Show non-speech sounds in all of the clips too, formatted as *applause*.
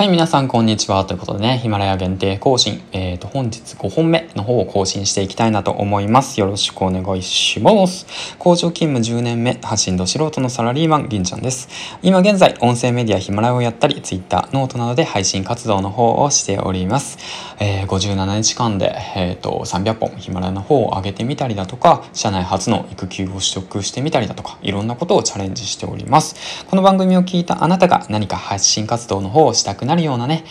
はい、皆さん、こんにちは。ということでね、ヒマラヤ限定更新、えっ、ー、と、本日5本目の方を更新していきたいなと思います。よろしくお願いします。工場勤務10年目、発信度素人のサラリーマン、銀ちゃんです。今現在、音声メディアヒマラヤをやったり、Twitter、ノートなどで配信活動の方をしております。えー、57日間で、えっ、ー、と、300本ヒマラヤの方を上げてみたりだとか、社内初の育休を取得してみたりだとか、いろんなことをチャレンジしております。この番組を聞いたあなたが何か発信活動の方をしたくなるようなね、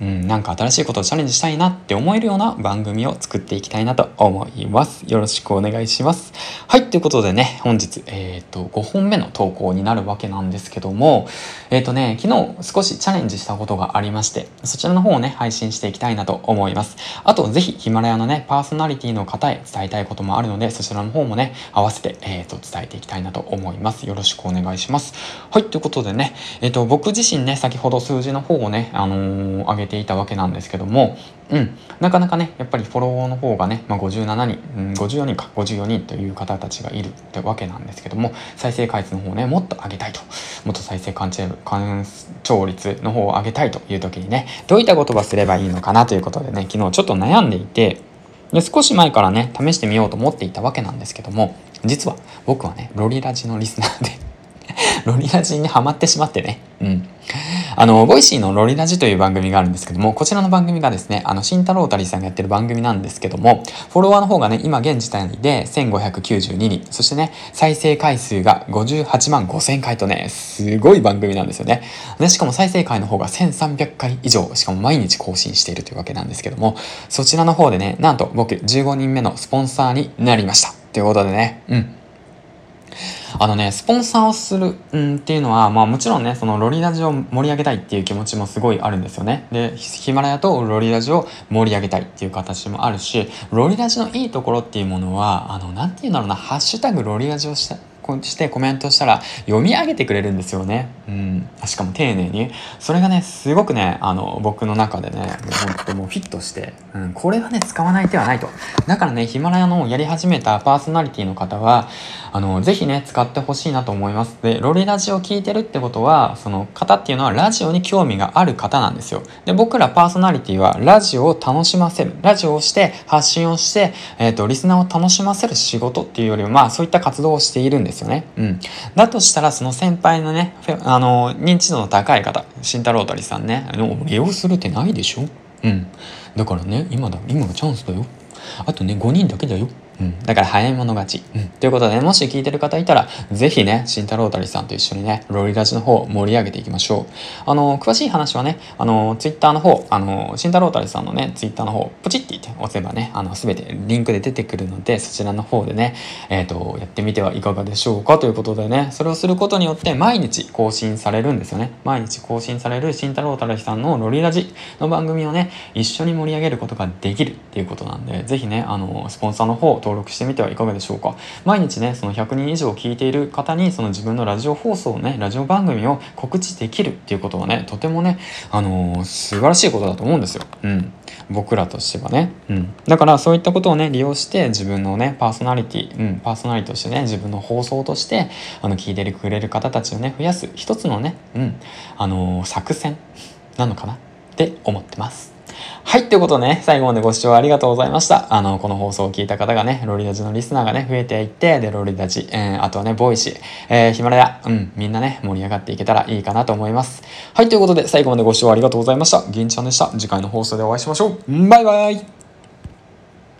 うん、なんか新しいことをチャレンジしたいなって思えるような番組を作っていきたいなと思います。よろしくお願いします。はい、ということでね、本日、えっ、ー、と、5本目の投稿になるわけなんですけども、えっ、ー、とね、昨日少しチャレンジしたことがありまして、そちらの方をね、配信していきたいなと思います。あと、ぜひ、ヒマラヤのね、パーソナリティの方へ伝えたいこともあるので、そちらの方もね、合わせて、えっ、ー、と、伝えていきたいなと思います。よろしくお願いします。はい、ということでね、えっ、と、僕自身ね、先ほど数字の方をね、あの上げていたわけなんですけども、うん、なかなかねやっぱりフォローの方がね、まあ、57人、うん、54人か54人という方たちがいるってわけなんですけども再生回数の方をねもっと上げたいともっと再生完聴率の方を上げたいという時にねどういった言葉すればいいのかなということでね昨日ちょっと悩んでいてで少し前からね試してみようと思っていたわけなんですけども実は僕はねロリラジのリスナーで *laughs* ロリラジにハマってしまってねうん。あの、ボイシーのロリラジという番組があるんですけども、こちらの番組がですね、あの、慎太郎たりさんがやってる番組なんですけども、フォロワーの方がね、今現時点で1592人、そしてね、再生回数が58万5000回とね、すごい番組なんですよね。で、しかも再生回の方が1300回以上、しかも毎日更新しているというわけなんですけども、そちらの方でね、なんと僕15人目のスポンサーになりました。ということでね、うん。あのね、スポンサーをする、うん、っていうのは、まあもちろんね、そのロリラジを盛り上げたいっていう気持ちもすごいあるんですよね。で、ヒマラヤとロリラジを盛り上げたいっていう形もあるし、ロリラジのいいところっていうものは、あの、なんていうんだろうな、ハッシュタグロリラジをしたしてコメントしたら読み上げてくれるんですよね。うん。しかも丁寧に。それがね、すごくね、あの、僕の中でね、もう本当もうフィットして、うん、これはね、使わない手はないと。だからね、ヒマラヤのやり始めたパーソナリティの方は、あの、ぜひね、使ってほしいなと思います。で、ロリラジオ聞いてるってことは、その方っていうのはラジオに興味がある方なんですよ。で、僕らパーソナリティはラジオを楽しませる。ラジオをして発信をして、えっ、ー、と、リスナーを楽しませる仕事っていうよりは、まあ、そういった活動をしているんですよね。うん。だとしたら、その先輩のね、あの、認知度の高い方、慎太郎たりさんね、あの、利用するってないでしょ？うん。だからね、今だ、今がチャンスだよ。あとね、5人だけだよ。うん、だから早い者勝ち。うん、ということで、ね、もし聞いてる方いたら、ぜひね、慎太郎たりさんと一緒にね、ロリラジの方盛り上げていきましょう。あの、詳しい話はね、あの、ツイッターの方、あの、慎太郎たりさんのね、ツイッターの方、ポチッて言って押せばね、あの、すべてリンクで出てくるので、そちらの方でね、えっ、ー、と、やってみてはいかがでしょうかということでね、それをすることによって毎日更新されるんですよね。毎日更新される慎太郎たりさんのロリラジの番組をね、一緒に盛り上げることができるっていうことなんで、ぜひね、あの、スポンサーの方登登録してみてはいかがでしょうか。毎日ねその100人以上聞いている方にその自分のラジオ放送ねラジオ番組を告知できるっていうことはねとてもねあのー、素晴らしいことだと思うんですよ。うん。僕らとしてはね。うん。だからそういったことをね利用して自分のねパーソナリティうんパーソナリティとしてね自分の放送としてあの聞いてくれる方たちをね増やす一つのねうんあのー、作戦なのかなって思ってます。はい、ということでね、最後までご視聴ありがとうございました。あの、この放送を聞いた方がね、ロリラジのリスナーがね、増えていって、で、ロリラジ、えー、あとはね、ボイシー、えー、ヒマラヤ、うん、みんなね、盛り上がっていけたらいいかなと思います。はい、ということで、最後までご視聴ありがとうございました。銀ちゃんでした。次回の放送でお会いしましょう。バイバイ